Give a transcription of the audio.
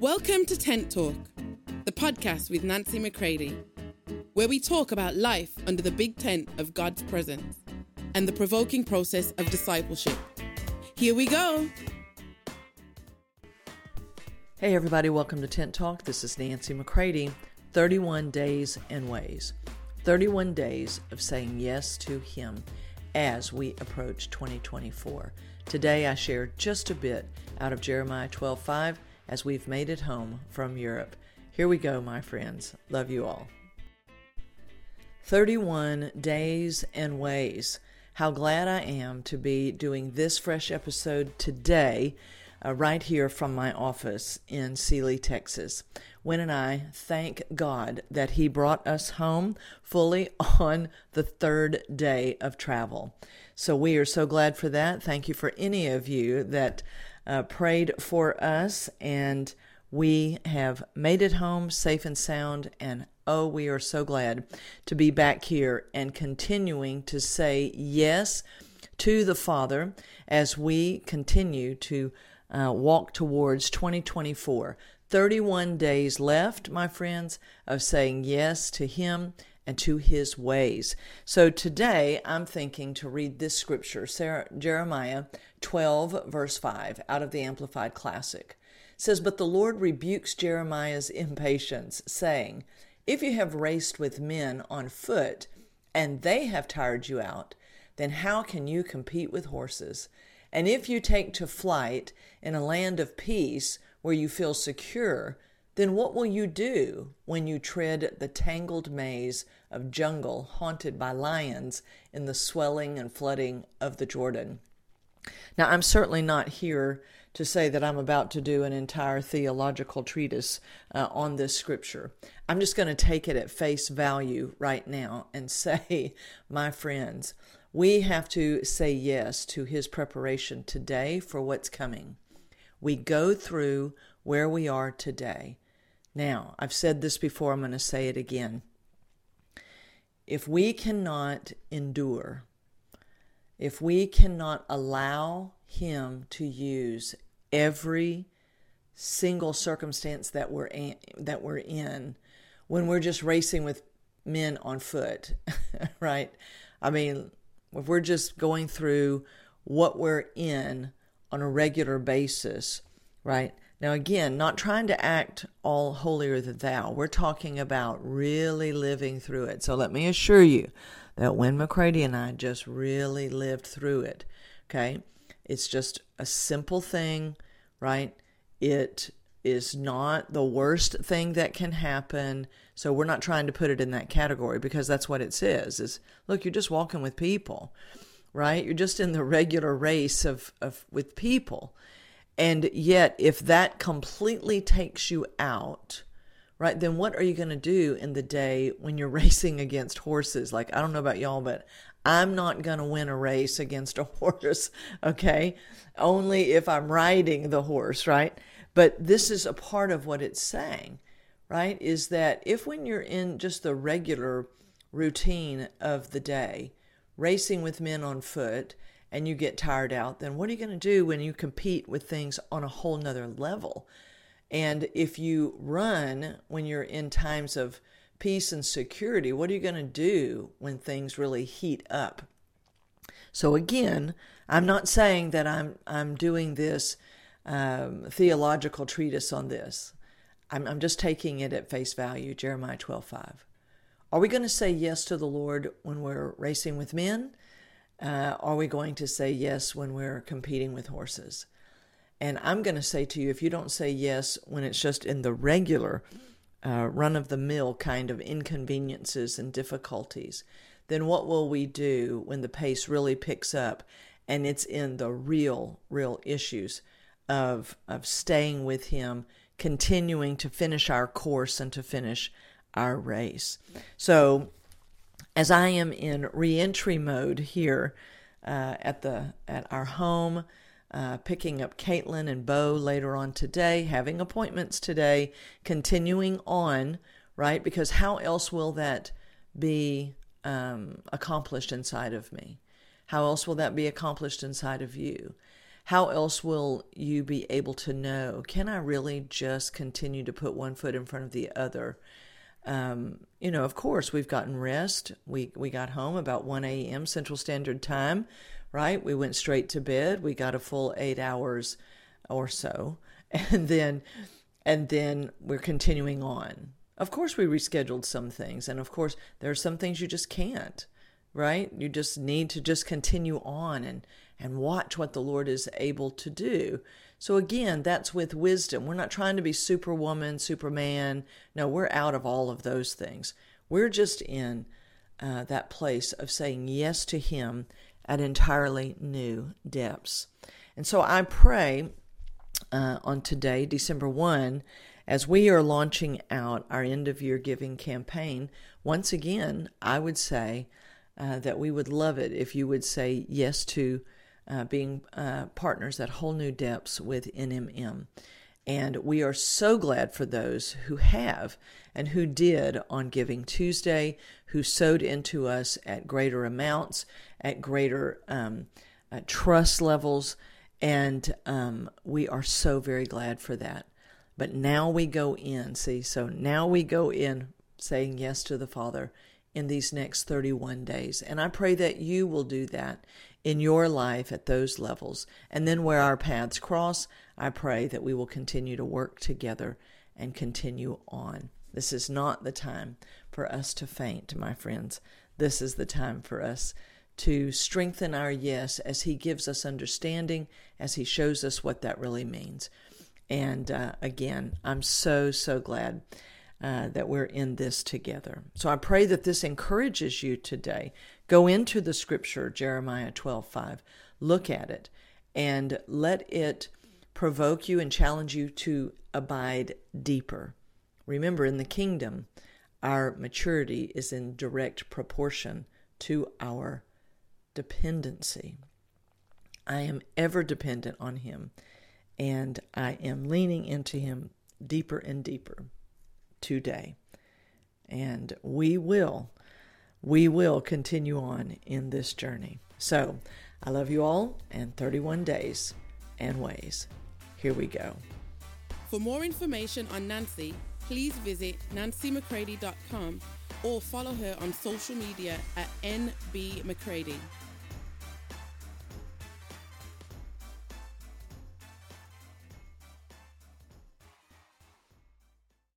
Welcome to Tent Talk, the podcast with Nancy McCready, where we talk about life under the big tent of God's presence and the provoking process of discipleship. Here we go. Hey, everybody, welcome to Tent Talk. This is Nancy McCready. 31 Days and Ways. 31 days of saying yes to Him as we approach 2024. Today I share just a bit out of Jeremiah 12:5 as we've made it home from Europe. Here we go, my friends. Love you all. 31 Days and Ways. How glad I am to be doing this fresh episode today, uh, right here from my office in Sealy, Texas. Win and I thank God that He brought us home fully on the third day of travel. So we are so glad for that. Thank you for any of you that uh, prayed for us, and we have made it home safe and sound. And oh, we are so glad to be back here and continuing to say yes to the Father as we continue to uh, walk towards 2024. 31 days left, my friends, of saying yes to Him and to His ways. So today I'm thinking to read this scripture, Sarah, Jeremiah 12, verse 5, out of the Amplified Classic. It says, But the Lord rebukes Jeremiah's impatience, saying, If you have raced with men on foot, and they have tired you out, then how can you compete with horses? And if you take to flight in a land of peace, where you feel secure, then what will you do when you tread the tangled maze of jungle haunted by lions in the swelling and flooding of the Jordan? Now, I'm certainly not here to say that I'm about to do an entire theological treatise uh, on this scripture. I'm just going to take it at face value right now and say, my friends, we have to say yes to his preparation today for what's coming. We go through where we are today. Now, I've said this before, I'm going to say it again. If we cannot endure, if we cannot allow Him to use every single circumstance that we're in, that we're in when we're just racing with men on foot, right? I mean, if we're just going through what we're in on a regular basis, right? Now, again, not trying to act all holier than thou. We're talking about really living through it. So let me assure you that Win McCready and I just really lived through it, okay? It's just a simple thing, right? It is not the worst thing that can happen. So we're not trying to put it in that category because that's what it says is look, you're just walking with people, right? You're just in the regular race of, of with people. And yet, if that completely takes you out, right, then what are you going to do in the day when you're racing against horses? Like, I don't know about y'all, but I'm not going to win a race against a horse, okay? Only if I'm riding the horse, right? But this is a part of what it's saying, right? Is that if when you're in just the regular routine of the day, racing with men on foot, and you get tired out, then what are you going to do when you compete with things on a whole nother level? And if you run when you're in times of peace and security, what are you going to do when things really heat up? So again, I'm not saying that I'm I'm doing this um, theological treatise on this. I'm, I'm just taking it at face value. Jeremiah 12:5. Are we going to say yes to the Lord when we're racing with men? Uh, are we going to say yes when we're competing with horses? And I'm going to say to you if you don't say yes when it's just in the regular uh, run of the mill kind of inconveniences and difficulties, then what will we do when the pace really picks up and it's in the real, real issues of, of staying with Him, continuing to finish our course and to finish our race? So, as I am in reentry mode here uh, at the at our home, uh, picking up Caitlin and Bo later on today, having appointments today, continuing on, right? Because how else will that be um, accomplished inside of me? How else will that be accomplished inside of you? how else will you be able to know? Can I really just continue to put one foot in front of the other? Um, you know, of course, we've gotten rest. We we got home about 1 a.m. Central Standard Time, right? We went straight to bed. We got a full eight hours or so, and then and then we're continuing on. Of course, we rescheduled some things, and of course, there are some things you just can't, right? You just need to just continue on and and watch what the Lord is able to do. So again, that's with wisdom. We're not trying to be superwoman, superman. No, we're out of all of those things. We're just in uh, that place of saying yes to Him at entirely new depths. And so I pray uh, on today, December 1, as we are launching out our end of year giving campaign, once again, I would say uh, that we would love it if you would say yes to uh, being uh, partners at whole new depths with NMM. And we are so glad for those who have and who did on Giving Tuesday, who sowed into us at greater amounts, at greater um, uh, trust levels. And um, we are so very glad for that. But now we go in, see, so now we go in saying yes to the Father in these next 31 days. And I pray that you will do that in your life at those levels. And then where our paths cross, I pray that we will continue to work together and continue on. This is not the time for us to faint, my friends. This is the time for us to strengthen our yes as He gives us understanding, as He shows us what that really means. And uh, again, I'm so, so glad uh, that we're in this together. So I pray that this encourages you today. Go into the scripture, Jeremiah 12 5. Look at it and let it provoke you and challenge you to abide deeper. Remember, in the kingdom, our maturity is in direct proportion to our dependency. I am ever dependent on Him, and I am leaning into Him deeper and deeper today. And we will, we will continue on in this journey. So I love you all and 31 days and ways. Here we go. For more information on Nancy, please visit nancymccready.com or follow her on social media at NB McCready.